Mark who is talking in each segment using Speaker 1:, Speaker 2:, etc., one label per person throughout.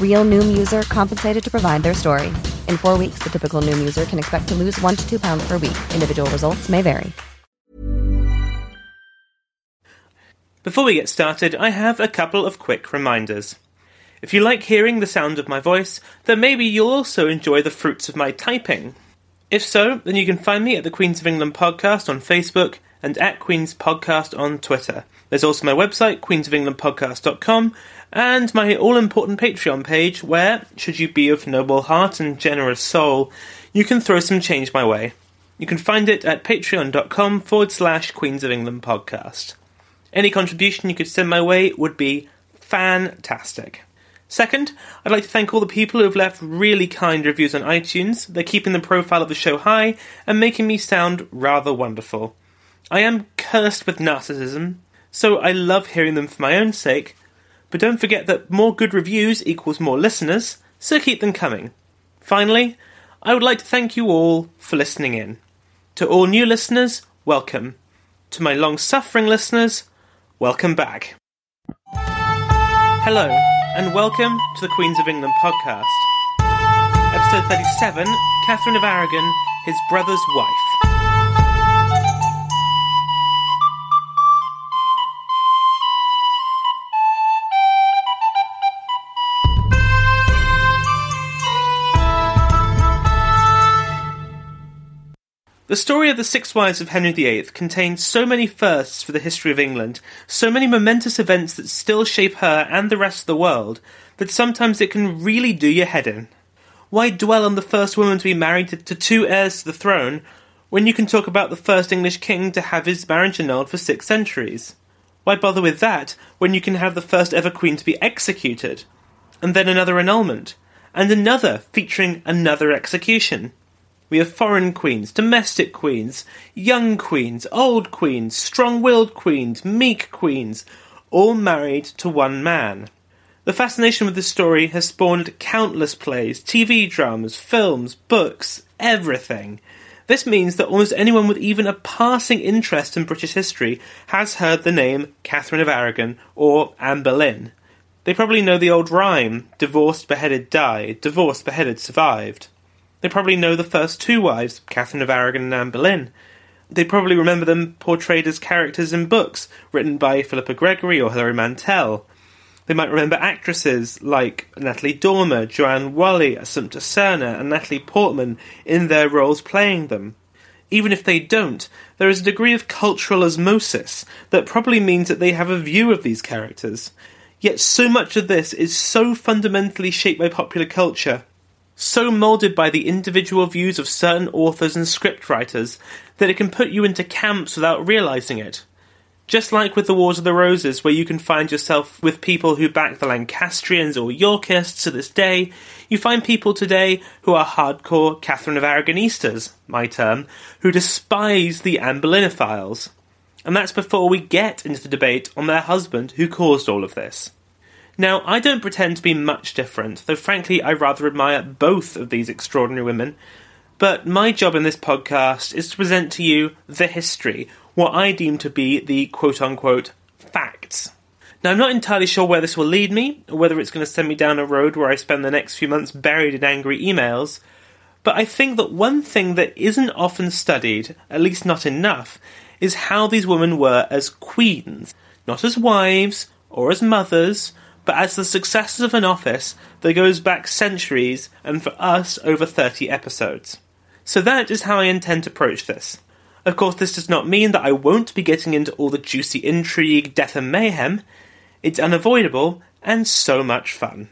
Speaker 1: Real Noom user compensated to provide their story. In four weeks, the typical Noom user can expect to lose one to two pounds per week. Individual results may vary.
Speaker 2: Before we get started, I have a couple of quick reminders. If you like hearing the sound of my voice, then maybe you'll also enjoy the fruits of my typing. If so, then you can find me at the Queens of England podcast on Facebook and at Queen's Podcast on Twitter. There's also my website, queensofenglandpodcast.com, and my all important Patreon page where, should you be of noble heart and generous soul, you can throw some change my way. You can find it at patreon.com forward slash Queens of England podcast. Any contribution you could send my way would be fantastic. Second, I'd like to thank all the people who have left really kind reviews on iTunes. They're keeping the profile of the show high and making me sound rather wonderful. I am cursed with narcissism, so I love hearing them for my own sake, but don't forget that more good reviews equals more listeners, so keep them coming. Finally, I would like to thank you all for listening in. To all new listeners, welcome. To my long suffering listeners, welcome back. Hello, and welcome to the Queens of England podcast. Episode 37 Catherine of Aragon, his brother's wife. The story of the Six Wives of Henry VIII contains so many firsts for the history of England, so many momentous events that still shape her and the rest of the world, that sometimes it can really do your head in. Why dwell on the first woman to be married to, two heirs to the throne when you can talk about the first English king to have his marriage annulled for six centuries? Why bother with that when you can have the first ever queen to be executed, and then another annulment, and another featuring another execution? We have foreign queens, domestic queens, young queens, old queens, strong willed queens, meek queens, all married to one man. The fascination with this story has spawned countless plays, TV dramas, films, books, everything. This means that almost anyone with even a passing interest in British history has heard the name Catherine of Aragon or Anne Boleyn. They probably know the old rhyme divorced, beheaded, died, divorced, beheaded, survived. They probably know the first two wives, Catherine of Aragon and Anne Boleyn. They probably remember them portrayed as characters in books written by Philippa Gregory or Hilary Mantel. They might remember actresses like Natalie Dormer, Joanne Whalley, Assumpta Serna, and Natalie Portman in their roles playing them. Even if they don't, there is a degree of cultural osmosis that probably means that they have a view of these characters. Yet so much of this is so fundamentally shaped by popular culture so moulded by the individual views of certain authors and scriptwriters that it can put you into camps without realizing it. Just like with the Wars of the Roses, where you can find yourself with people who back the Lancastrians or Yorkists to this day, you find people today who are hardcore Catherine of Aragonistas, my term, who despise the Anne. And that's before we get into the debate on their husband who caused all of this. Now, I don't pretend to be much different, though frankly I rather admire both of these extraordinary women. But my job in this podcast is to present to you the history, what I deem to be the quote unquote facts. Now, I'm not entirely sure where this will lead me, or whether it's going to send me down a road where I spend the next few months buried in angry emails, but I think that one thing that isn't often studied, at least not enough, is how these women were as queens. Not as wives, or as mothers, but as the successors of an office that goes back centuries and for us over 30 episodes. So that is how I intend to approach this. Of course, this does not mean that I won't be getting into all the juicy intrigue, death, and mayhem. It's unavoidable and so much fun.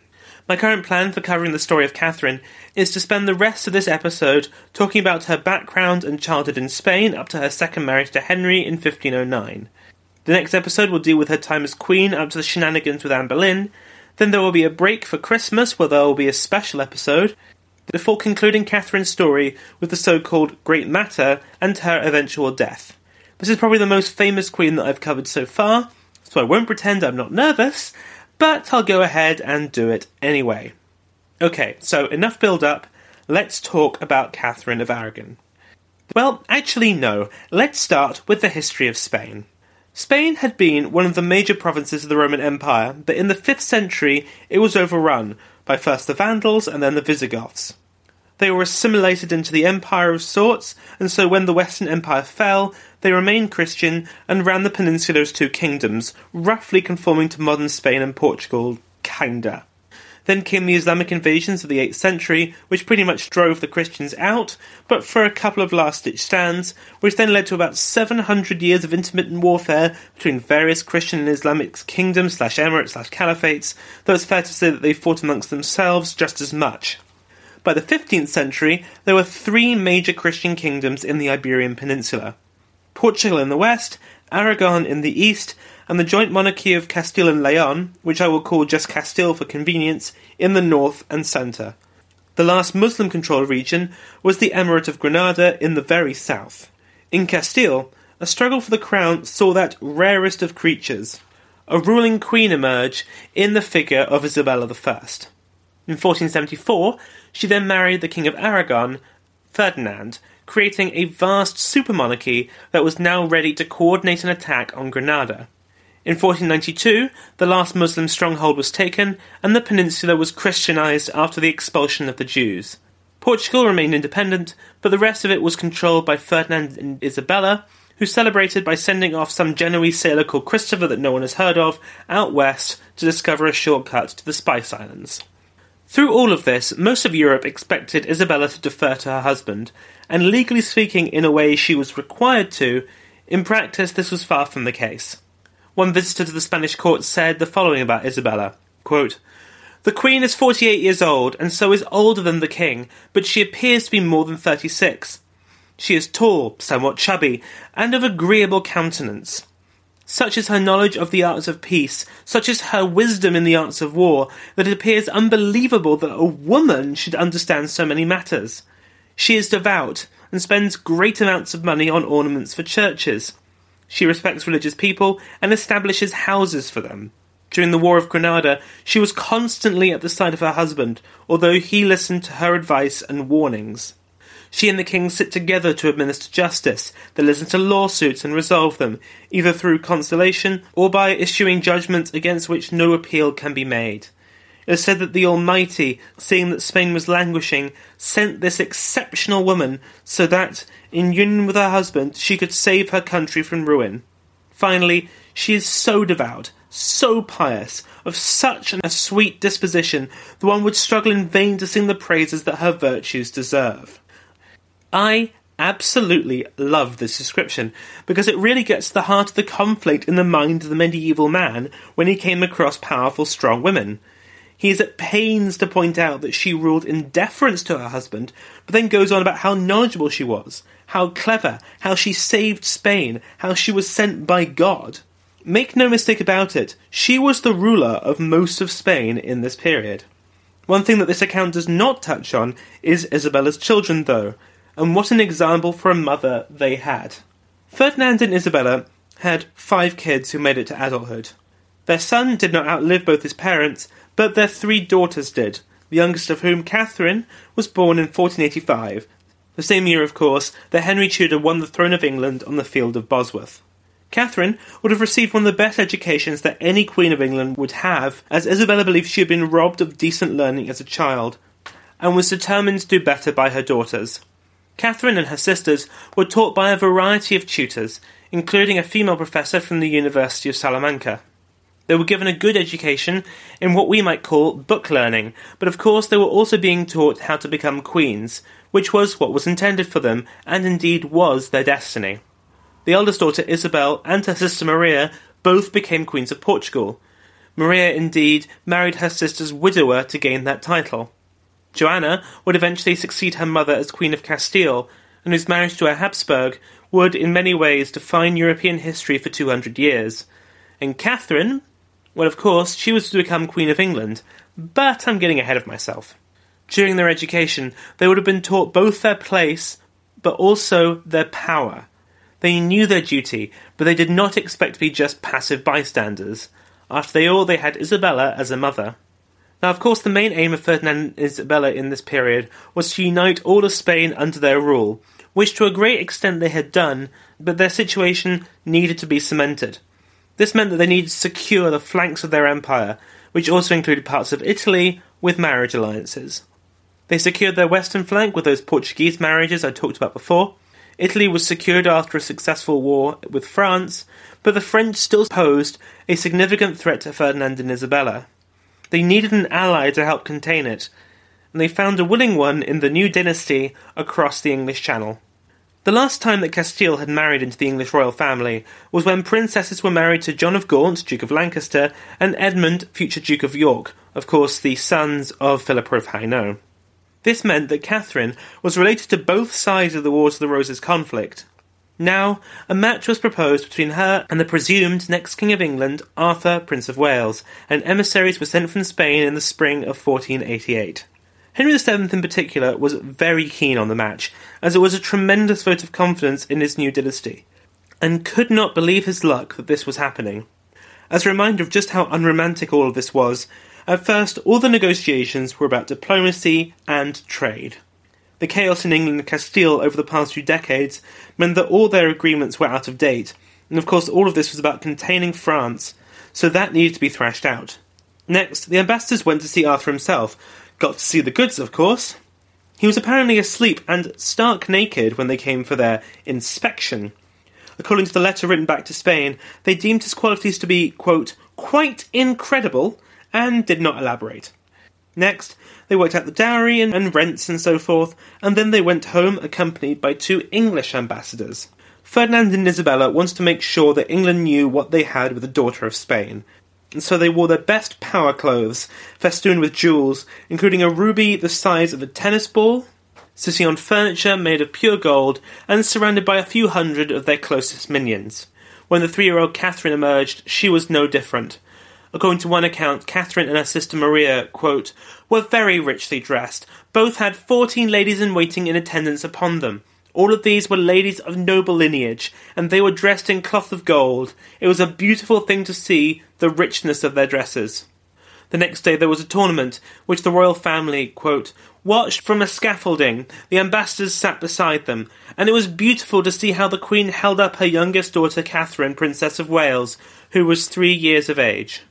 Speaker 2: My current plan for covering the story of Catherine is to spend the rest of this episode talking about her background and childhood in Spain up to her second marriage to Henry in 1509. The next episode will deal with her time as queen up to the shenanigans with Anne Boleyn. Then there will be a break for Christmas where there will be a special episode, before concluding Catherine's story with the so called Great Matter and her eventual death. This is probably the most famous queen that I've covered so far, so I won't pretend I'm not nervous, but I'll go ahead and do it anyway. Okay, so enough build up. Let's talk about Catherine of Aragon. Well, actually, no. Let's start with the history of Spain. Spain had been one of the major provinces of the Roman Empire, but in the 5th century it was overrun by first the Vandals and then the Visigoths. They were assimilated into the empire of sorts, and so when the Western Empire fell, they remained Christian and ran the peninsula's two kingdoms, roughly conforming to modern Spain and Portugal, kinda. Then came the Islamic invasions of the 8th century, which pretty much drove the Christians out, but for a couple of last ditch stands, which then led to about 700 years of intermittent warfare between various Christian and Islamic kingdoms slash emirates slash caliphates, though it's fair to say that they fought amongst themselves just as much. By the 15th century, there were three major Christian kingdoms in the Iberian Peninsula Portugal in the west, Aragon in the east, and the joint monarchy of Castile and Leon, which I will call just Castile for convenience, in the north and centre. The last Muslim controlled region was the Emirate of Granada in the very south. In Castile, a struggle for the crown saw that rarest of creatures, a ruling queen emerge in the figure of Isabella I. In 1474, she then married the King of Aragon, Ferdinand, creating a vast supermonarchy that was now ready to coordinate an attack on Granada. In 1492, the last Muslim stronghold was taken, and the peninsula was Christianized after the expulsion of the Jews. Portugal remained independent, but the rest of it was controlled by Ferdinand and Isabella, who celebrated by sending off some Genoese sailor called Christopher that no one has heard of out west to discover a shortcut to the Spice Islands. Through all of this, most of Europe expected Isabella to defer to her husband, and legally speaking, in a way she was required to, in practice this was far from the case. One visitor to the Spanish court said the following about Isabella quote, The Queen is 48 years old, and so is older than the King, but she appears to be more than 36. She is tall, somewhat chubby, and of agreeable countenance. Such is her knowledge of the arts of peace, such is her wisdom in the arts of war, that it appears unbelievable that a woman should understand so many matters. She is devout, and spends great amounts of money on ornaments for churches. She respects religious people and establishes houses for them. During the War of Granada, she was constantly at the side of her husband, although he listened to her advice and warnings. She and the king sit together to administer justice. They listen to lawsuits and resolve them, either through conciliation or by issuing judgments against which no appeal can be made. It is said that the Almighty, seeing that Spain was languishing, sent this exceptional woman so that, in union with her husband, she could save her country from ruin. Finally, she is so devout, so pious, of such a sweet disposition that one would struggle in vain to sing the praises that her virtues deserve. I absolutely love this description because it really gets to the heart of the conflict in the mind of the medieval man when he came across powerful, strong women. He is at pains to point out that she ruled in deference to her husband, but then goes on about how knowledgeable she was, how clever, how she saved Spain, how she was sent by God. Make no mistake about it, she was the ruler of most of Spain in this period. One thing that this account does not touch on is Isabella's children, though, and what an example for a mother they had. Ferdinand and Isabella had five kids who made it to adulthood. Their son did not outlive both his parents, but their three daughters did, the youngest of whom, Catherine, was born in 1485, the same year, of course, that Henry Tudor won the throne of England on the field of Bosworth. Catherine would have received one of the best educations that any Queen of England would have, as Isabella believed she had been robbed of decent learning as a child, and was determined to do better by her daughters. Catherine and her sisters were taught by a variety of tutors, including a female professor from the University of Salamanca. They were given a good education in what we might call book learning, but of course they were also being taught how to become queens, which was what was intended for them, and indeed was their destiny. The eldest daughter Isabel and her sister Maria both became queens of Portugal. Maria indeed married her sister's widower to gain that title. Joanna would eventually succeed her mother as Queen of Castile, and whose marriage to a Habsburg would in many ways define European history for 200 years. And Catherine, well, of course, she was to become Queen of England, but I'm getting ahead of myself. During their education, they would have been taught both their place, but also their power. They knew their duty, but they did not expect to be just passive bystanders. After all, they had Isabella as a mother. Now, of course, the main aim of Ferdinand and Isabella in this period was to unite all of Spain under their rule, which to a great extent they had done, but their situation needed to be cemented. This meant that they needed to secure the flanks of their empire, which also included parts of Italy, with marriage alliances. They secured their western flank with those Portuguese marriages I talked about before. Italy was secured after a successful war with France, but the French still posed a significant threat to Ferdinand and Isabella. They needed an ally to help contain it, and they found a willing one in the new dynasty across the English Channel. The last time that Castile had married into the English royal family was when princesses were married to John of Gaunt, Duke of Lancaster, and Edmund, future Duke of York, of course the sons of Philip of Hainaut. This meant that Catherine was related to both sides of the Wars of the Roses conflict. Now, a match was proposed between her and the presumed next King of England, Arthur, Prince of Wales, and emissaries were sent from Spain in the spring of 1488. Henry VII in particular was very keen on the match, as it was a tremendous vote of confidence in his new dynasty, and could not believe his luck that this was happening. As a reminder of just how unromantic all of this was, at first all the negotiations were about diplomacy and trade. The chaos in England and Castile over the past few decades meant that all their agreements were out of date, and of course all of this was about containing France, so that needed to be thrashed out. Next, the ambassadors went to see Arthur himself, Got to see the goods, of course. He was apparently asleep and stark naked when they came for their inspection. According to the letter written back to Spain, they deemed his qualities to be, quote, quite incredible, and did not elaborate. Next, they worked out the dowry and, and rents and so forth, and then they went home accompanied by two English ambassadors. Ferdinand and Isabella wanted to make sure that England knew what they had with the daughter of Spain, and so they wore their best power clothes, festooned with jewels, including a ruby the size of a tennis ball, sitting on furniture made of pure gold, and surrounded by a few hundred of their closest minions. When the three year old Catherine emerged, she was no different. According to one account, Catherine and her sister Maria, quote, were very richly dressed. Both had fourteen ladies in waiting in attendance upon them. All of these were ladies of noble lineage, and they were dressed in cloth of gold. It was a beautiful thing to see the richness of their dresses. The next day there was a tournament, which the royal family, quote, watched from a scaffolding. The ambassadors sat beside them, and it was beautiful to see how the Queen held up her youngest daughter Catherine, Princess of Wales, who was three years of age.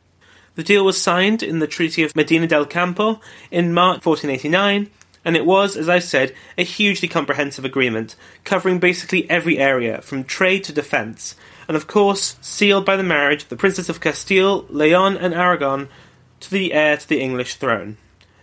Speaker 2: The deal was signed in the Treaty of Medina del Campo in March 1489, and it was, as I said, a hugely comprehensive agreement, covering basically every area, from trade to defence, and of course sealed by the marriage of the Princess of Castile, Leon, and Aragon to the heir to the English throne.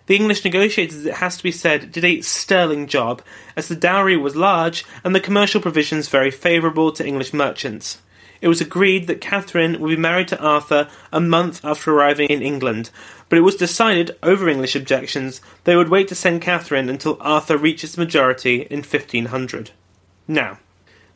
Speaker 2: The English negotiators, it has to be said, did a sterling job, as the dowry was large and the commercial provisions very favourable to English merchants it was agreed that Catherine would be married to Arthur a month after arriving in England, but it was decided, over English objections, they would wait to send Catherine until Arthur reached his majority in 1500. Now,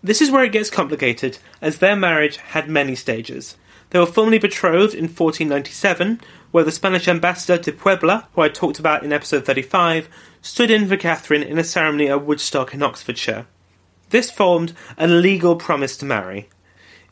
Speaker 2: this is where it gets complicated, as their marriage had many stages. They were formally betrothed in 1497, where the Spanish ambassador de Puebla, who I talked about in episode 35, stood in for Catherine in a ceremony at Woodstock in Oxfordshire. This formed a legal promise to marry,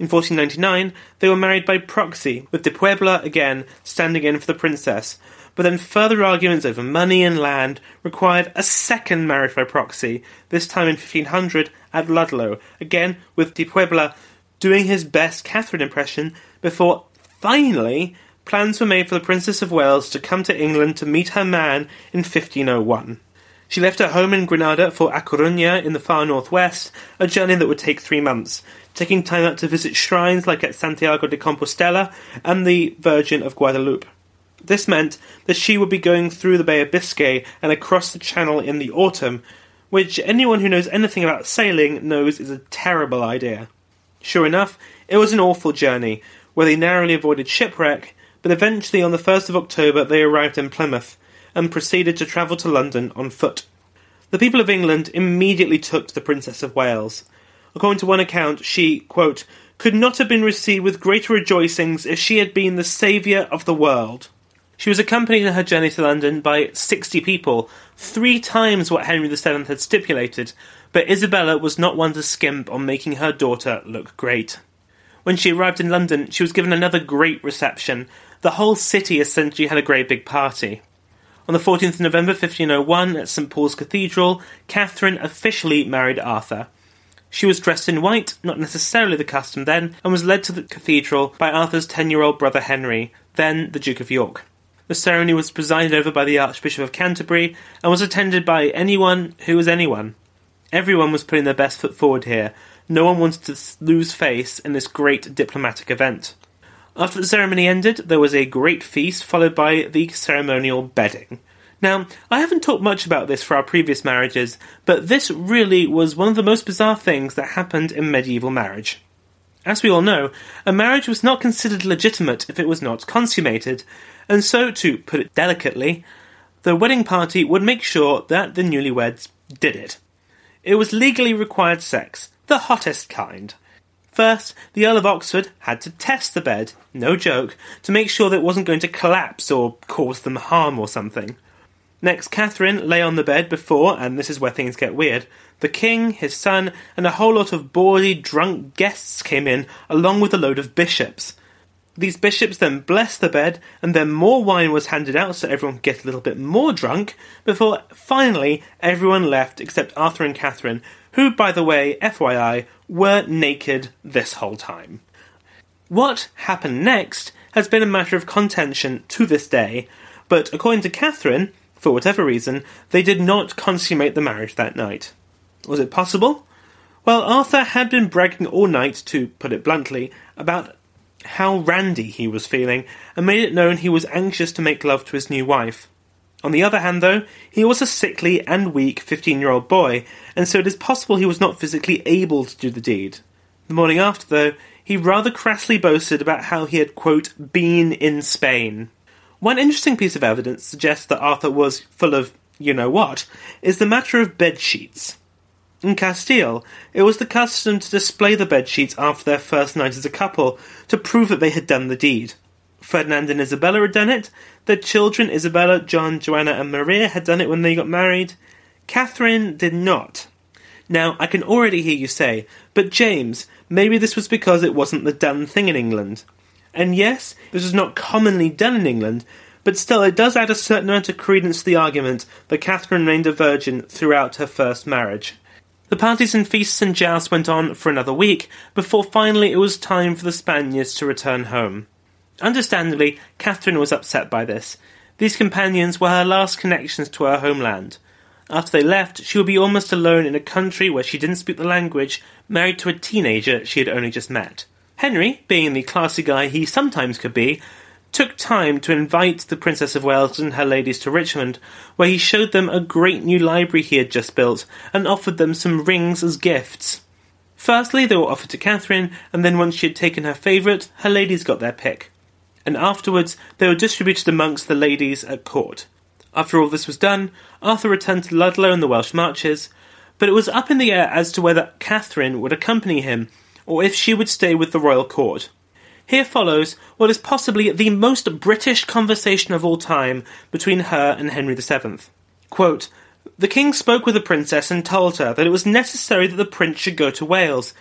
Speaker 2: in 1499, they were married by proxy, with de Puebla again standing in for the princess. But then further arguments over money and land required a second marriage by proxy, this time in 1500 at Ludlow, again with de Puebla doing his best Catherine impression before finally plans were made for the Princess of Wales to come to England to meet her man in 1501. She left her home in Granada for A Coruña in the far northwest, a journey that would take three months, taking time out to visit shrines like at Santiago de Compostela and the Virgin of Guadalupe. This meant that she would be going through the Bay of Biscay and across the Channel in the autumn, which anyone who knows anything about sailing knows is a terrible idea. Sure enough, it was an awful journey, where they narrowly avoided shipwreck, but eventually on the 1st of October they arrived in Plymouth and proceeded to travel to London on foot. The people of England immediately took to the Princess of Wales. According to one account, she, quote, could not have been received with greater rejoicings if she had been the saviour of the world. She was accompanied in her journey to London by 60 people, three times what Henry VII had stipulated, but Isabella was not one to skimp on making her daughter look great. When she arrived in London, she was given another great reception. The whole city essentially had a great big party. On the 14th of November 1501, at St Paul's Cathedral, Catherine officially married Arthur. She was dressed in white, not necessarily the custom then, and was led to the cathedral by Arthur's ten year old brother Henry, then the Duke of York. The ceremony was presided over by the Archbishop of Canterbury and was attended by anyone who was anyone. Everyone was putting their best foot forward here. No one wanted to lose face in this great diplomatic event. After the ceremony ended, there was a great feast followed by the ceremonial bedding. Now, I haven't talked much about this for our previous marriages, but this really was one of the most bizarre things that happened in medieval marriage. As we all know, a marriage was not considered legitimate if it was not consummated, and so, to put it delicately, the wedding party would make sure that the newlyweds did it. It was legally required sex, the hottest kind. First, the Earl of Oxford had to test the bed, no joke, to make sure that it wasn't going to collapse or cause them harm or something. Next, Catherine lay on the bed before, and this is where things get weird, the king, his son, and a whole lot of bawdy, drunk guests came in, along with a load of bishops. These bishops then blessed the bed, and then more wine was handed out so everyone could get a little bit more drunk, before finally everyone left except Arthur and Catherine, who, by the way, FYI, were naked this whole time. What happened next has been a matter of contention to this day, but according to Catherine, for whatever reason, they did not consummate the marriage that night. Was it possible? Well, Arthur had been bragging all night, to put it bluntly, about how randy he was feeling, and made it known he was anxious to make love to his new wife. On the other hand, though, he was a sickly and weak 15 year old boy, and so it is possible he was not physically able to do the deed. The morning after, though, he rather crassly boasted about how he had, quote, been in Spain. One interesting piece of evidence suggests that Arthur was full of you know what is the matter of bed sheets. In Castile, it was the custom to display the bed sheets after their first night as a couple to prove that they had done the deed. Ferdinand and Isabella had done it. Their children, Isabella, John, Joanna, and Maria, had done it when they got married. Catherine did not. Now, I can already hear you say, but James, maybe this was because it wasn't the done thing in England. And yes, this is not commonly done in England, but still it does add a certain amount of credence to the argument that Catherine remained a virgin throughout her first marriage. The parties and feasts and jousts went on for another week before finally it was time for the Spaniards to return home. Understandably, Catherine was upset by this. These companions were her last connections to her homeland. After they left, she would be almost alone in a country where she didn't speak the language, married to a teenager she had only just met. Henry, being the classy guy he sometimes could be, took time to invite the Princess of Wales and her ladies to Richmond, where he showed them a great new library he had just built and offered them some rings as gifts. Firstly, they were offered to Catherine, and then once she had taken her favourite, her ladies got their pick and afterwards they were distributed amongst the ladies at court. After all this was done, Arthur returned to Ludlow and the Welsh Marches, but it was up in the air as to whether Catherine would accompany him, or if she would stay with the royal court. Here follows what is possibly the most British conversation of all time between her and Henry VII. Quote, the king spoke with the princess and told her that it was necessary that the prince should go to Wales,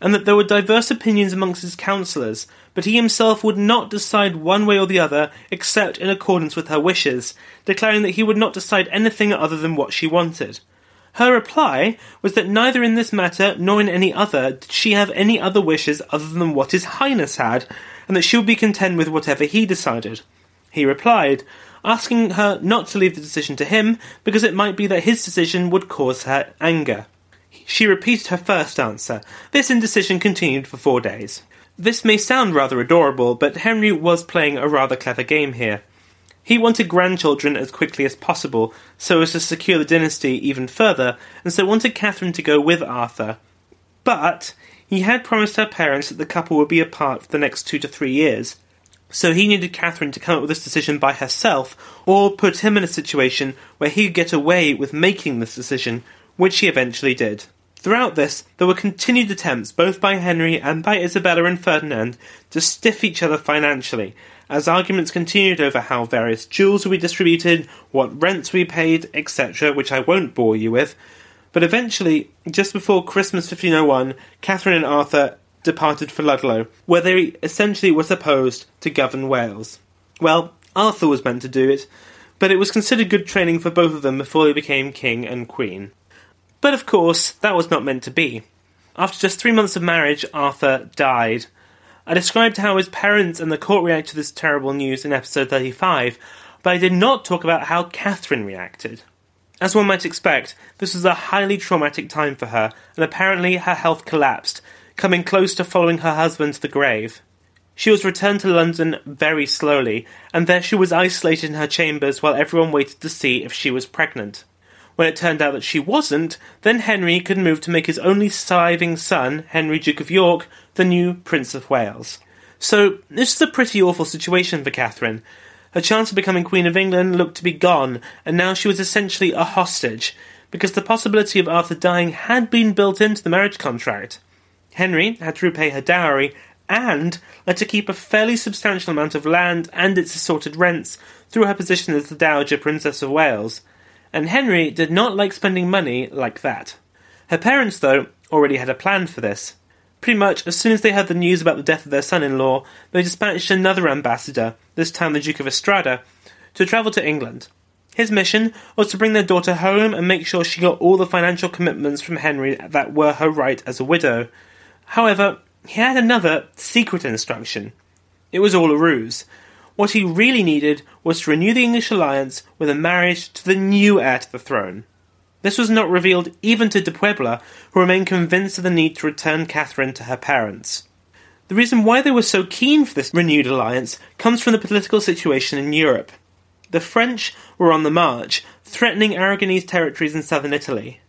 Speaker 2: and that there were diverse opinions amongst his councillors, but he himself would not decide one way or the other except in accordance with her wishes, declaring that he would not decide anything other than what she wanted. Her reply was that neither in this matter nor in any other did she have any other wishes other than what his highness had, and that she would be content with whatever he decided. He replied, asking her not to leave the decision to him, because it might be that his decision would cause her anger. She repeated her first answer. This indecision continued for four days. This may sound rather adorable, but Henry was playing a rather clever game here. He wanted grandchildren as quickly as possible, so as to secure the dynasty even further, and so wanted Catherine to go with Arthur. But he had promised her parents that the couple would be apart for the next two to three years, so he needed Catherine to come up with this decision by herself, or put him in a situation where he could get away with making this decision, which he eventually did. Throughout this, there were continued attempts, both by Henry and by Isabella and Ferdinand, to stiff each other financially, as arguments continued over how various jewels would be distributed, what rents we paid, etc., which I won't bore you with. But eventually, just before Christmas 1501, Catherine and Arthur departed for Ludlow, where they essentially were supposed to govern Wales. Well, Arthur was meant to do it, but it was considered good training for both of them before they became king and queen. But of course, that was not meant to be. After just three months of marriage, Arthur died. I described how his parents and the court reacted to this terrible news in episode 35, but I did not talk about how Catherine reacted. As one might expect, this was a highly traumatic time for her, and apparently her health collapsed, coming close to following her husband to the grave. She was returned to London very slowly, and there she was isolated in her chambers while everyone waited to see if she was pregnant. When it turned out that she wasn't, then Henry could move to make his only surviving son, Henry Duke of York, the new Prince of Wales. So, this is a pretty awful situation for Catherine. Her chance of becoming Queen of England looked to be gone, and now she was essentially a hostage, because the possibility of Arthur dying had been built into the marriage contract. Henry had to repay her dowry and let her keep a fairly substantial amount of land and its assorted rents through her position as the Dowager Princess of Wales. And Henry did not like spending money like that. Her parents, though, already had a plan for this. Pretty much as soon as they heard the news about the death of their son in law, they dispatched another ambassador, this time the Duke of Estrada, to travel to England. His mission was to bring their daughter home and make sure she got all the financial commitments from Henry that were her right as a widow, However, he had another secret instruction. It was all a ruse. What he really needed was to renew the English alliance with a marriage to the new heir to the throne. This was not revealed even to de Puebla, who remained convinced of the need to return Catherine to her parents. The reason why they were so keen for this renewed alliance comes from the political situation in Europe. The French were on the march, threatening Aragonese territories in southern Italy.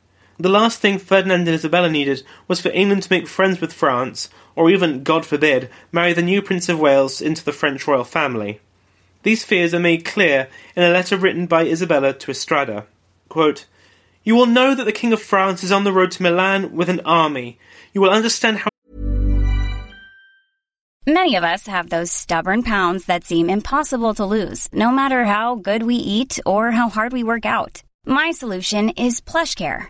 Speaker 2: The last thing Ferdinand and Isabella needed was for England to make friends with France, or even, God forbid, marry the new Prince of Wales into the French royal family. These fears are made clear in a letter written by Isabella to Estrada. Quote, you will know that the King of France is on the road to Milan with an army. You will understand how.
Speaker 3: Many of us have those stubborn pounds that seem impossible to lose, no matter how good we eat or how hard we work out. My solution is PlushCare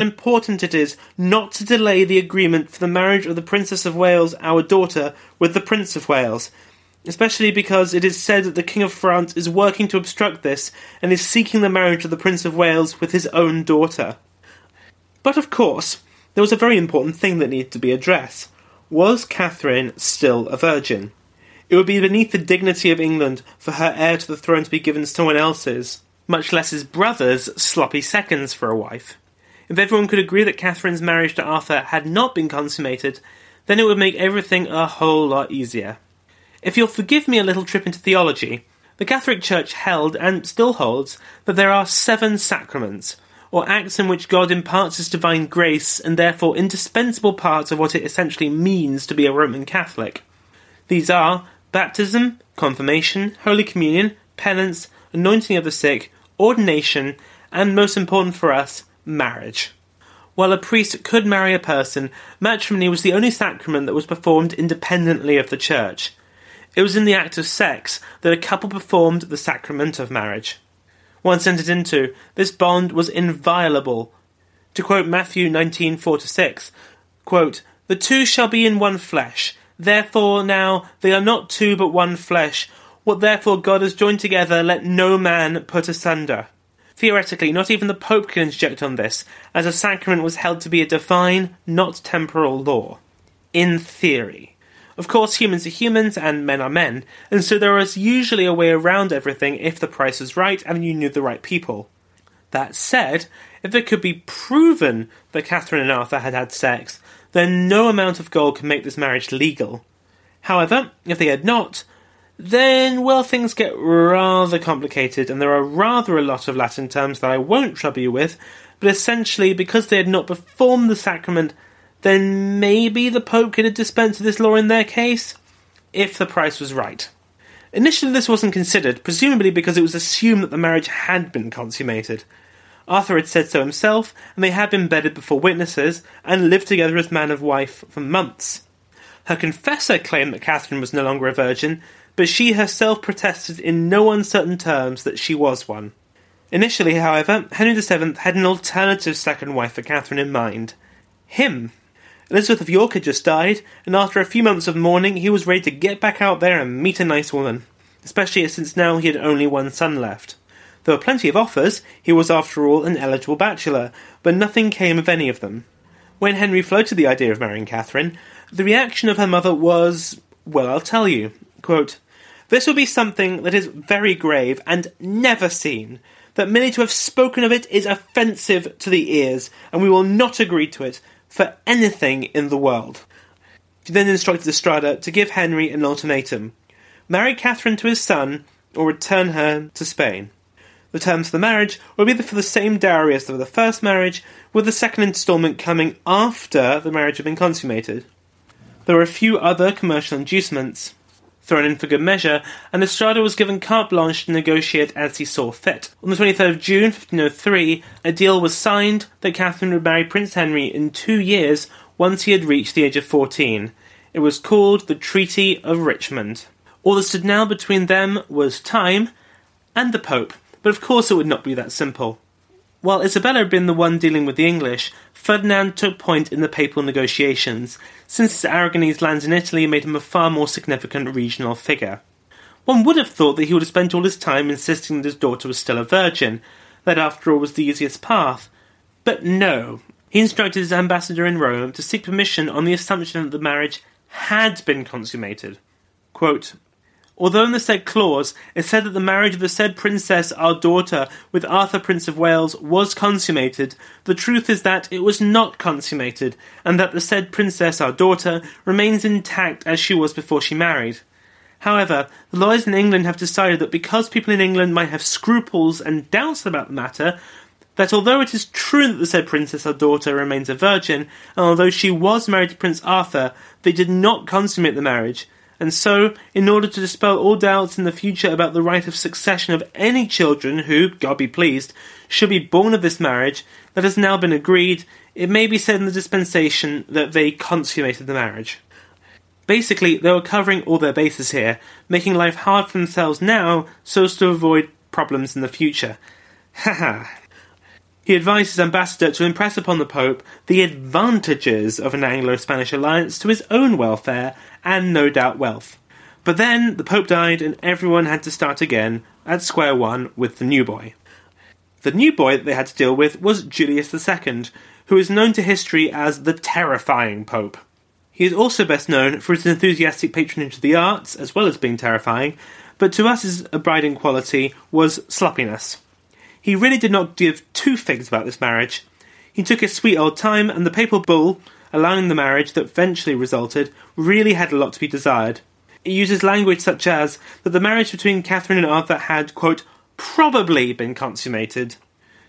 Speaker 2: Important it is not to delay the agreement for the marriage of the Princess of Wales, our daughter, with the Prince of Wales, especially because it is said that the King of France is working to obstruct this and is seeking the marriage of the Prince of Wales with his own daughter. But of course, there was a very important thing that needed to be addressed. Was Catherine still a virgin? It would be beneath the dignity of England for her heir to the throne to be given to someone else's, much less his brother's sloppy seconds for a wife. If everyone could agree that Catherine's marriage to Arthur had not been consummated, then it would make everything a whole lot easier. If you'll forgive me a little trip into theology, the Catholic Church held, and still holds, that there are seven sacraments, or acts in which God imparts his divine grace and therefore indispensable parts of what it essentially means to be a Roman Catholic. These are baptism, confirmation, Holy Communion, penance, anointing of the sick, ordination, and most important for us, marriage. While a priest could marry a person, matrimony was the only sacrament that was performed independently of the church. It was in the act of sex that a couple performed the sacrament of marriage. Once entered into, this bond was inviolable. To quote Matthew 19:4-6, quote, "The two shall be in one flesh. Therefore now they are not two but one flesh. What therefore God has joined together, let no man put asunder." Theoretically, not even the Pope could interject on this, as a sacrament was held to be a divine, not temporal law. In theory. Of course, humans are humans and men are men, and so there is usually a way around everything if the price is right and you knew the right people. That said, if it could be proven that Catherine and Arthur had had sex, then no amount of gold could make this marriage legal. However, if they had not, then, well, things get rather complicated, and there are rather a lot of Latin terms that I won't trouble you with, but essentially, because they had not performed the sacrament, then maybe the Pope could have dispensed this law in their case, if the price was right. Initially, this wasn't considered, presumably because it was assumed that the marriage had been consummated. Arthur had said so himself, and they had been bedded before witnesses, and lived together as man and wife for months. Her confessor claimed that Catherine was no longer a virgin, but she herself protested in no uncertain terms that she was one. Initially, however, Henry VII had an alternative second wife for Catherine in mind him. Elizabeth of York had just died, and after a few months of mourning, he was ready to get back out there and meet a nice woman, especially since now he had only one son left. There were plenty of offers, he was after all an eligible bachelor, but nothing came of any of them. When Henry floated the idea of marrying Catherine, the reaction of her mother was, well, I'll tell you. Quote, this will be something that is very grave and never seen. That merely to have spoken of it is offensive to the ears, and we will not agree to it for anything in the world. She then instructed Estrada to give Henry an ultimatum marry Catherine to his son, or return her to Spain. The terms of the marriage would be for the same dowry as for the first marriage, with the second instalment coming after the marriage had been consummated. There were a few other commercial inducements thrown in for good measure, and Estrada was given carte blanche to negotiate as he saw fit. On the 23rd of June 1503, a deal was signed that Catherine would marry Prince Henry in two years once he had reached the age of 14. It was called the Treaty of Richmond. All that stood now between them was time and the Pope, but of course it would not be that simple. While Isabella had been the one dealing with the English, Ferdinand took point in the papal negotiations, since his Aragonese lands in Italy made him a far more significant regional figure. One would have thought that he would have spent all his time insisting that his daughter was still a virgin, that after all was the easiest path. But no, he instructed his ambassador in Rome to seek permission on the assumption that the marriage had been consummated. Quote, Although in the said clause it said that the marriage of the said princess, our daughter, with Arthur, Prince of Wales, was consummated, the truth is that it was not consummated, and that the said princess, our daughter, remains intact as she was before she married. However, the lawyers in England have decided that because people in England might have scruples and doubts about the matter, that although it is true that the said princess, our daughter, remains a virgin, and although she was married to Prince Arthur, they did not consummate the marriage, and so, in order to dispel all doubts in the future about the right of succession of any children who, God be pleased, should be born of this marriage that has now been agreed, it may be said in the dispensation that they consummated the marriage. Basically, they were covering all their bases here, making life hard for themselves now so as to avoid problems in the future. Haha. He advised his ambassador to impress upon the Pope the advantages of an Anglo Spanish alliance to his own welfare and no doubt wealth. But then the Pope died, and everyone had to start again at square one with the new boy. The new boy that they had to deal with was Julius II, who is known to history as the terrifying Pope. He is also best known for his enthusiastic patronage of the arts, as well as being terrifying, but to us his abiding quality was sloppiness. He really did not give two figs about this marriage. He took his sweet old time, and the papal bull, allowing the marriage that eventually resulted, really had a lot to be desired. It uses language such as that the marriage between Catherine and Arthur had, quote, probably been consummated.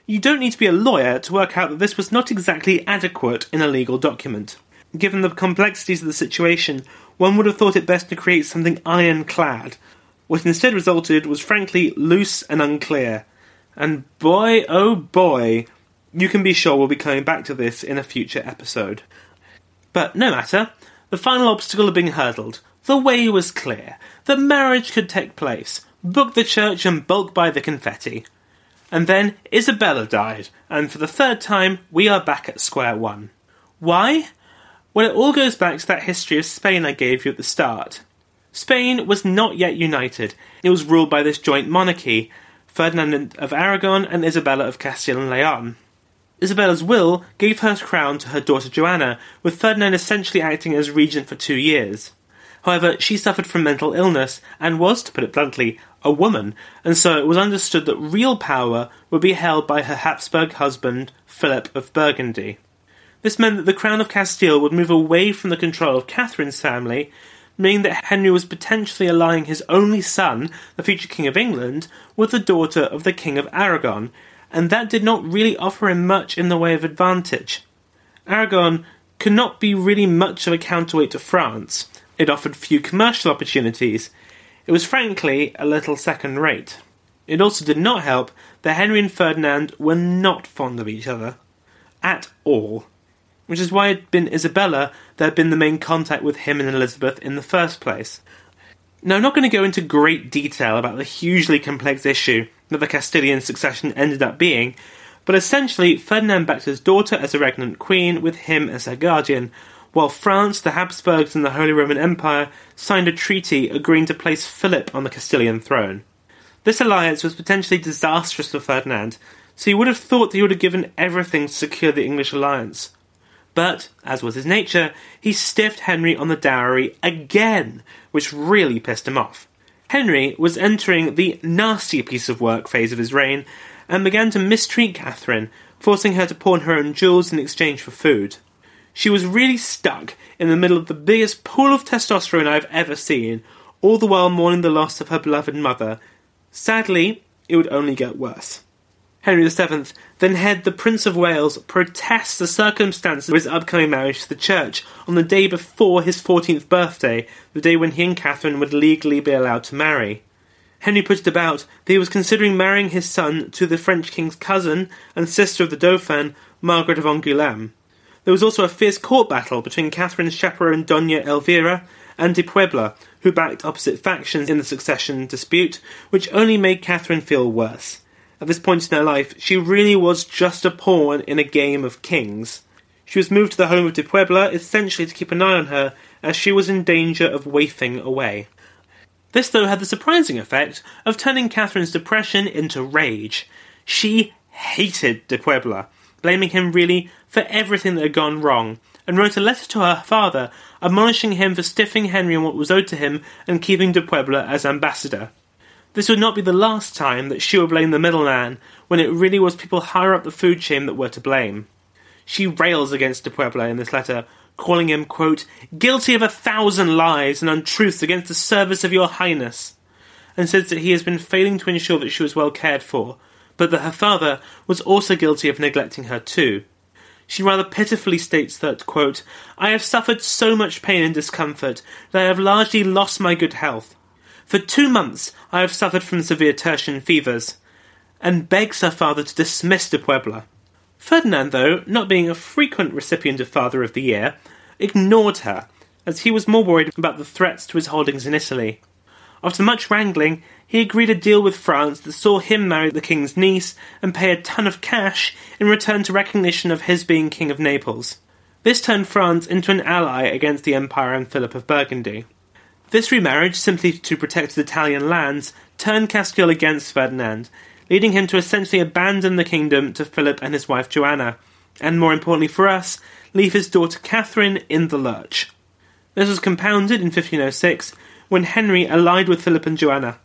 Speaker 2: You don't need to be a lawyer to work out that this was not exactly adequate in a legal document. Given the complexities of the situation, one would have thought it best to create something ironclad. What instead resulted was frankly loose and unclear. And boy, oh boy, you can be sure we'll be coming back to this in a future episode. But no matter, the final obstacle had been hurdled. The way was clear. The marriage could take place. Book the church and bulk buy the confetti. And then Isabella died, and for the third time, we are back at square one. Why? Well, it all goes back to that history of Spain I gave you at the start. Spain was not yet united. It was ruled by this joint monarchy, Ferdinand of Aragon and Isabella of Castile and Leon. Isabella's will gave her crown to her daughter Joanna, with Ferdinand essentially acting as regent for two years. However, she suffered from mental illness and was, to put it bluntly, a woman, and so it was understood that real power would be held by her Habsburg husband, Philip of Burgundy. This meant that the Crown of Castile would move away from the control of Catherine's family, meaning that Henry was potentially allying his only son, the future King of England, with the daughter of the King of Aragon, and that did not really offer him much in the way of advantage. Aragon could not be really much of a counterweight to France. It offered few commercial opportunities. It was frankly a little second rate. It also did not help that Henry and Ferdinand were not fond of each other. At all which is why it had been Isabella that had been the main contact with him and Elizabeth in the first place. Now, I'm not going to go into great detail about the hugely complex issue that the Castilian succession ended up being, but essentially, Ferdinand backed his daughter as a regnant queen with him as her guardian, while France, the Habsburgs, and the Holy Roman Empire signed a treaty agreeing to place Philip on the Castilian throne. This alliance was potentially disastrous for Ferdinand, so you would have thought that he would have given everything to secure the English alliance. But, as was his nature, he stiffed Henry on the dowry again, which really pissed him off. Henry was entering the nasty piece of work phase of his reign and began to mistreat Catherine, forcing her to pawn her own jewels in exchange for food. She was really stuck in the middle of the biggest pool of testosterone I've ever seen, all the while mourning the loss of her beloved mother. Sadly, it would only get worse. Henry VII then had the Prince of Wales protest the circumstances of his upcoming marriage to the Church on the day before his 14th birthday, the day when he and Catherine would legally be allowed to marry. Henry put it about that he was considering marrying his son to the French king's cousin and sister of the Dauphin, Margaret of Angoulême. There was also a fierce court battle between Catherine's chaperone Dona Elvira and de Puebla, who backed opposite factions in the succession dispute, which only made Catherine feel worse. At this point in her life, she really was just a pawn in a game of kings. She was moved to the home of de Puebla essentially to keep an eye on her, as she was in danger of waifing away. This, though, had the surprising effect of turning Catherine's depression into rage. She hated de Puebla, blaming him really for everything that had gone wrong, and wrote a letter to her father admonishing him for stiffing Henry on what was owed to him and keeping de Puebla as ambassador. This would not be the last time that she would blame the middleman when it really was people higher up the food chain that were to blame. She rails against de Puebla in this letter, calling him, quote, guilty of a thousand lies and untruths against the service of your highness, and says that he has been failing to ensure that she was well cared for, but that her father was also guilty of neglecting her too. She rather pitifully states that, quote, I have suffered so much pain and discomfort that I have largely lost my good health. For two months I have suffered from severe tertian fevers, and begs her father to dismiss de Puebla. Ferdinand, though, not being a frequent recipient of Father of the Year, ignored her, as he was more worried about the threats to his holdings in Italy. After much wrangling, he agreed a deal with France that saw him marry the king's niece and pay a ton of cash in return to recognition of his being King of Naples. This turned France into an ally against the Empire and Philip of Burgundy. This remarriage, simply to protect his Italian lands, turned Castile against Ferdinand, leading him to essentially abandon the kingdom to Philip and his wife Joanna, and more importantly for us, leave his daughter Catherine in the lurch. This was compounded in 1506 when Henry allied with Philip and Joanna,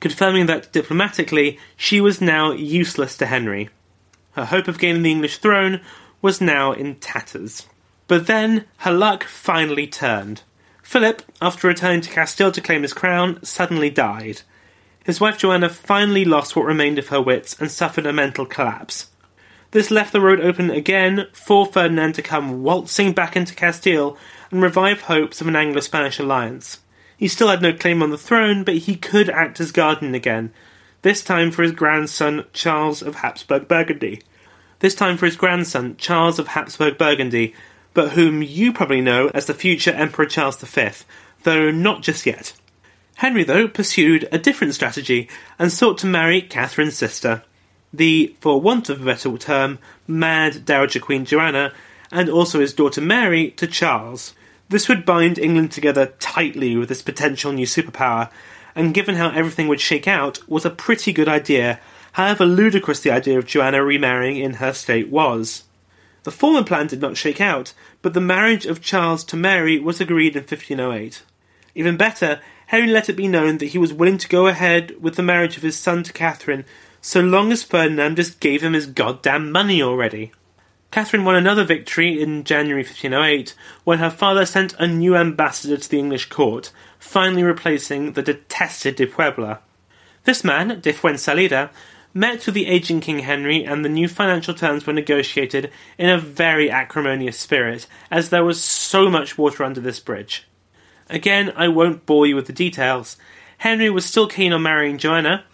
Speaker 2: confirming that diplomatically she was now useless to Henry. Her hope of gaining the English throne was now in tatters. But then her luck finally turned. Philip, after returning to Castile to claim his crown, suddenly died. His wife Joanna finally lost what remained of her wits and suffered a mental collapse. This left the road open again for Ferdinand to come waltzing back into Castile and revive hopes of an Anglo Spanish alliance. He still had no claim on the throne, but he could act as guardian again, this time for his grandson Charles of Habsburg Burgundy. This time for his grandson Charles of Habsburg Burgundy, but whom you probably know as the future Emperor Charles V, though not just yet. Henry, though, pursued a different strategy and sought to marry Catherine's sister, the, for want of a better term, mad Dowager Queen Joanna, and also his daughter Mary to Charles. This would bind England together tightly with this potential new superpower, and given how everything would shake out, was a pretty good idea, however ludicrous the idea of Joanna remarrying in her state was. The former plan did not shake out, but the marriage of Charles to Mary was agreed in 1508. Even better, Henry let it be known that he was willing to go ahead with the marriage of his son to Catherine so long as Ferdinand just gave him his goddamn money already. Catherine won another victory in January 1508 when her father sent a new ambassador to the English court, finally replacing the detested de Puebla. This man, de Fuensalida, met with the aging King Henry and the new financial terms were negotiated in a very acrimonious spirit, as there was so much water under this bridge. Again, I won't bore you with the details. Henry was still keen on marrying Joanna,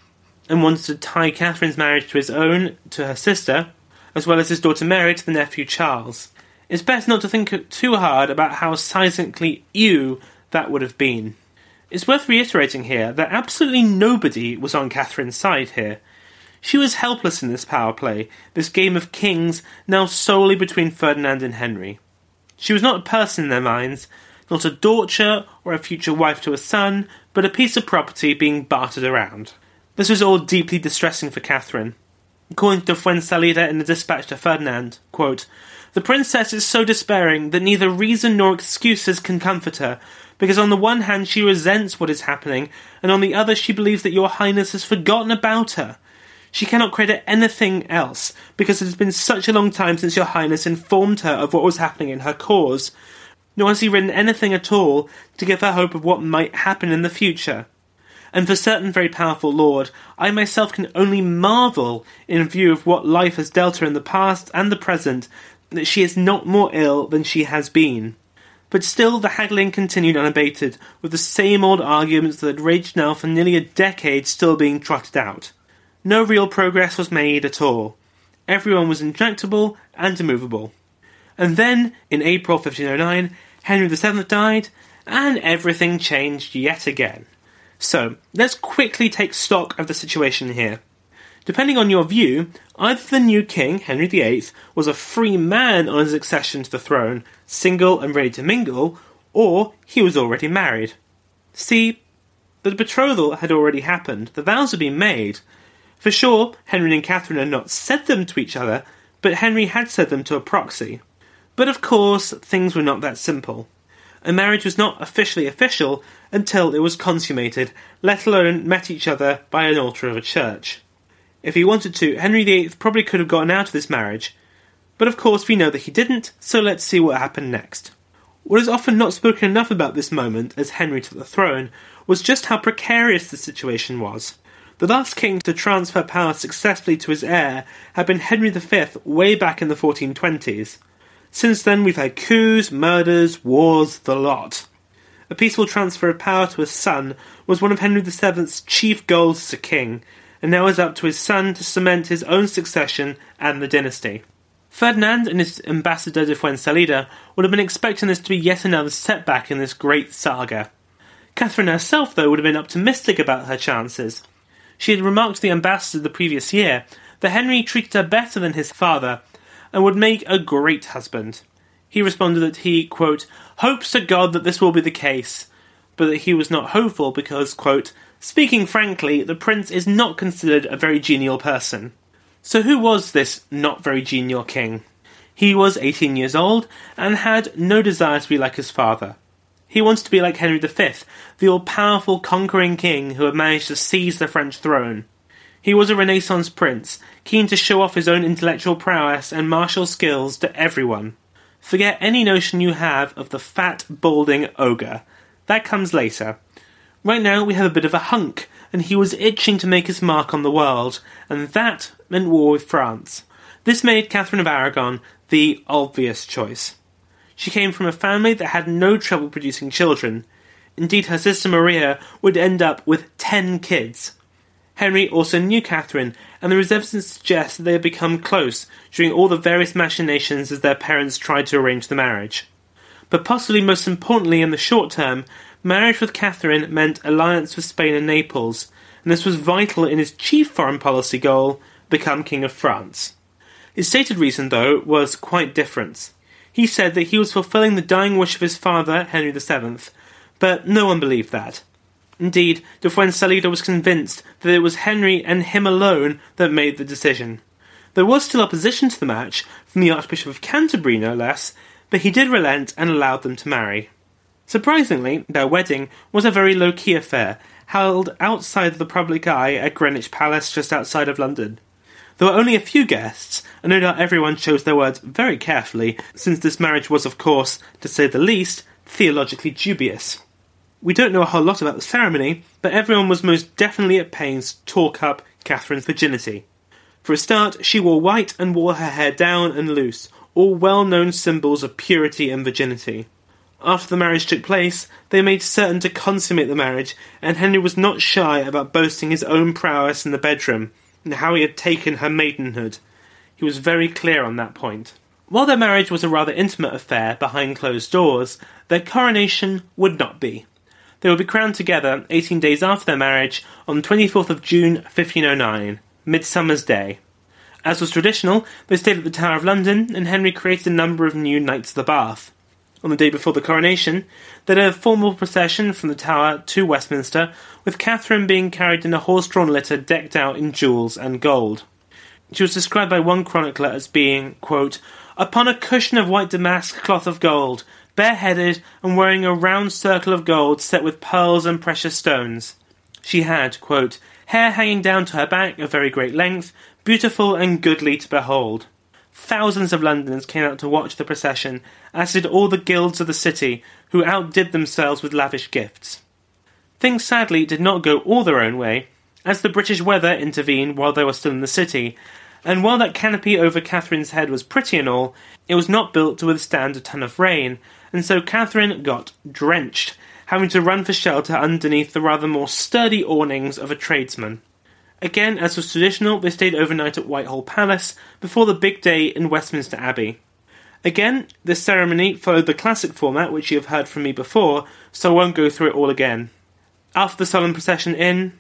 Speaker 2: and wanted to tie Catherine's marriage to his own, to her sister, as well as his daughter Mary to the nephew Charles. It's best not to think too hard about how seismically ew that would have been. It's worth reiterating here that absolutely nobody was on Catherine's side here. She was helpless in this power play, this game of kings now solely between Ferdinand and Henry. She was not a person in their minds, not a daughter or a future wife to a son, but a piece of property being bartered around. This was all deeply distressing for Catherine. According to Fuensalida in a dispatch to Ferdinand, quote, The princess is so despairing that neither reason nor excuses can comfort her, because on the one hand she resents what is happening, and on the other she believes that your highness has forgotten about her. She cannot credit anything else, because it has been such a long time since your highness informed her of what was happening in her cause, nor has he written anything at all to give her hope of what might happen in the future. And for certain very powerful lord, I myself can only marvel, in view of what life has dealt her in the past and the present, that she is not more ill than she has been. But still the haggling continued unabated, with the same old arguments that had raged now for nearly a decade still being trotted out. No real progress was made at all. Everyone was intractable and immovable. And then, in April 1509, Henry VII died, and everything changed yet again. So, let's quickly take stock of the situation here. Depending on your view, either the new king, Henry VIII, was a free man on his accession to the throne, single and ready to mingle, or he was already married. See, the betrothal had already happened, the vows had been made. For sure, Henry and Catherine had not said them to each other, but Henry had said them to a proxy. But of course, things were not that simple. A marriage was not officially official until it was consummated, let alone met each other by an altar of a church. If he wanted to, Henry VIII probably could have gotten out of this marriage, but of course we know that he didn't, so let's see what happened next. What is often not spoken enough about this moment as Henry took the throne was just how precarious the situation was. The last king to transfer power successfully to his heir had been Henry V way back in the 1420s. Since then, we've had coups, murders, wars, the lot. A peaceful transfer of power to his son was one of Henry VII's chief goals as a king, and now is up to his son to cement his own succession and the dynasty. Ferdinand and his ambassador de Fuensalida would have been expecting this to be yet another setback in this great saga. Catherine herself, though, would have been optimistic about her chances. She had remarked to the ambassador the previous year that Henry treated her better than his father and would make a great husband. He responded that he, quote, hopes to God that this will be the case, but that he was not hopeful because, quote, speaking frankly, the prince is not considered a very genial person. So who was this not very genial king? He was 18 years old and had no desire to be like his father. He wanted to be like Henry V, the all powerful conquering king who had managed to seize the French throne. He was a Renaissance prince, keen to show off his own intellectual prowess and martial skills to everyone. Forget any notion you have of the fat, balding ogre. That comes later. Right now, we have a bit of a hunk, and he was itching to make his mark on the world, and that meant war with France. This made Catherine of Aragon the obvious choice. She came from a family that had no trouble producing children. Indeed, her sister Maria would end up with ten kids. Henry also knew Catherine, and there is evidence to suggest that they had become close during all the various machinations as their parents tried to arrange the marriage. But possibly most importantly in the short term, marriage with Catherine meant alliance with Spain and Naples, and this was vital in his chief foreign policy goal become King of France. His stated reason, though, was quite different. He said that he was fulfilling the dying wish of his father, Henry VII, but no one believed that. Indeed, de Fuensalida was convinced that it was Henry and him alone that made the decision. There was still opposition to the match, from the Archbishop of Canterbury no less, but he did relent and allowed them to marry. Surprisingly, their wedding was a very low key affair, held outside the public eye at Greenwich Palace just outside of London. There were only a few guests, and no doubt everyone chose their words very carefully, since this marriage was, of course, to say the least, theologically dubious. We don't know a whole lot about the ceremony, but everyone was most definitely at pains to talk up Catherine's virginity. For a start, she wore white and wore her hair down and loose, all well known symbols of purity and virginity. After the marriage took place, they made certain to consummate the marriage, and Henry was not shy about boasting his own prowess in the bedroom, and how he had taken her maidenhood. He was very clear on that point. While their marriage was a rather intimate affair behind closed doors, their coronation would not be. They would be crowned together 18 days after their marriage on the 24th of June 1509, Midsummer's Day. As was traditional, they stayed at the Tower of London, and Henry created a number of new Knights of the Bath. On the day before the coronation, they a formal procession from the Tower to Westminster, with Catherine being carried in a horse-drawn litter decked out in jewels and gold. She was described by one chronicler as being, quote, upon a cushion of white damask cloth of gold, bareheaded and wearing a round circle of gold set with pearls and precious stones. She had, quote, hair hanging down to her back of very great length, beautiful and goodly to behold. Thousands of Londoners came out to watch the procession, as did all the guilds of the city, who outdid themselves with lavish gifts. Things sadly did not go all their own way, as the British weather intervened while they were still in the city, and while that canopy over Catherine's head was pretty and all, it was not built to withstand a ton of rain, and so Catherine got drenched, having to run for shelter underneath the rather more sturdy awnings of a tradesman. Again, as was traditional, they stayed overnight at Whitehall Palace before the big day in Westminster Abbey. Again, this ceremony followed the classic format which you have heard from me before, so I won't go through it all again. After the solemn procession in,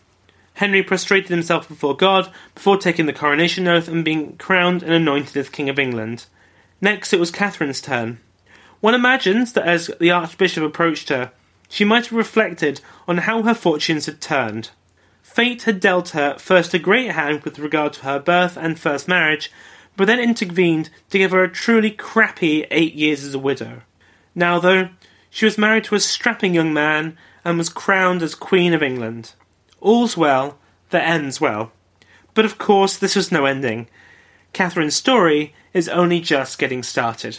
Speaker 2: Henry prostrated himself before God before taking the coronation oath and being crowned and anointed as King of England. Next, it was Catherine's turn. One imagines that as the Archbishop approached her, she might have reflected on how her fortunes had turned. Fate had dealt her first a great hand with regard to her birth and first marriage, but then intervened to give her a truly crappy eight years as a widow. Now, though, she was married to a strapping young man and was crowned as Queen of England. All's well that ends well. But of course, this was no ending. Catherine's story is only just getting started.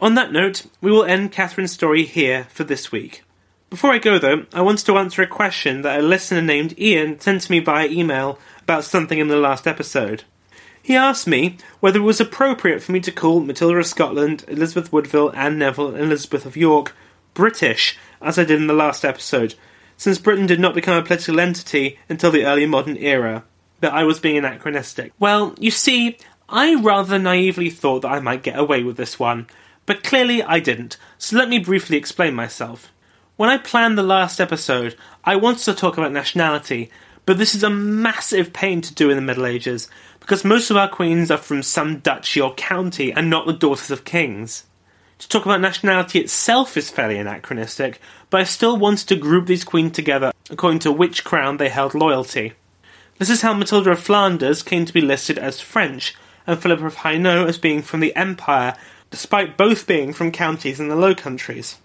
Speaker 2: On that note, we will end Catherine's story here for this week. Before I go, though, I wanted to answer a question that a listener named Ian sent to me via email about something in the last episode. He asked me whether it was appropriate for me to call Matilda of Scotland, Elizabeth Woodville, Anne Neville, and Elizabeth of York British, as I did in the last episode, since Britain did not become a political entity until the early modern era, that I was being anachronistic. Well, you see, I rather naively thought that I might get away with this one, but clearly I didn't, so let me briefly explain myself. When I planned the last episode, I wanted to talk about nationality, but this is a massive pain to do in the Middle Ages, because most of our queens are from some duchy or county and not the daughters of kings. To talk about nationality itself is fairly anachronistic, but I still wanted to group these queens together according to which crown they held loyalty. This is how Matilda of Flanders came to be listed as French, and Philip of Hainaut as being from the Empire, despite both being from counties in the Low Countries.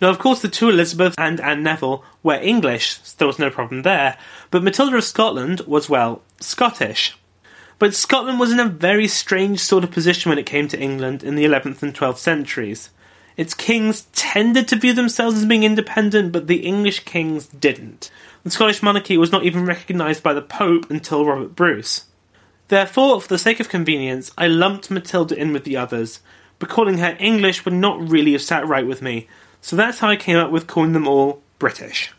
Speaker 2: Now, of course, the two Elizabeths and Anne Neville were English, so there was no problem there, but Matilda of Scotland was, well, Scottish. But Scotland was in a very strange sort of position when it came to England in the 11th and 12th centuries. Its kings tended to view themselves as being independent, but the English kings didn't. The Scottish monarchy was not even recognised by the Pope until Robert Bruce. Therefore, for the sake of convenience, I lumped Matilda in with the others, but calling her English would not really have sat right with me, so that's how I came up with calling them all British.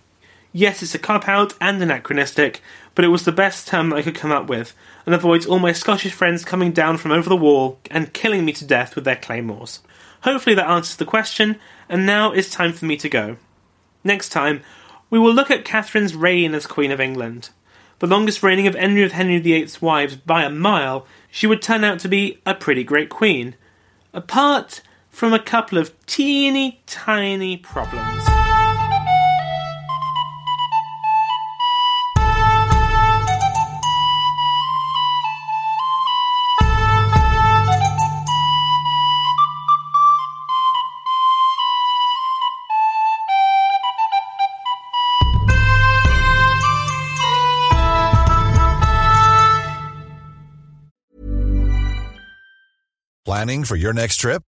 Speaker 2: Yes, it's a cop out and anachronistic, but it was the best term I could come up with, and avoids all my Scottish friends coming down from over the wall and killing me to death with their claymores. Hopefully that answers the question, and now it's time for me to go. Next time, we will look at Catherine's reign as Queen of England. The longest reigning of any of Henry VIII's wives by a mile, she would turn out to be a pretty great queen. Apart from a couple of teeny tiny problems.
Speaker 4: Planning for your next trip?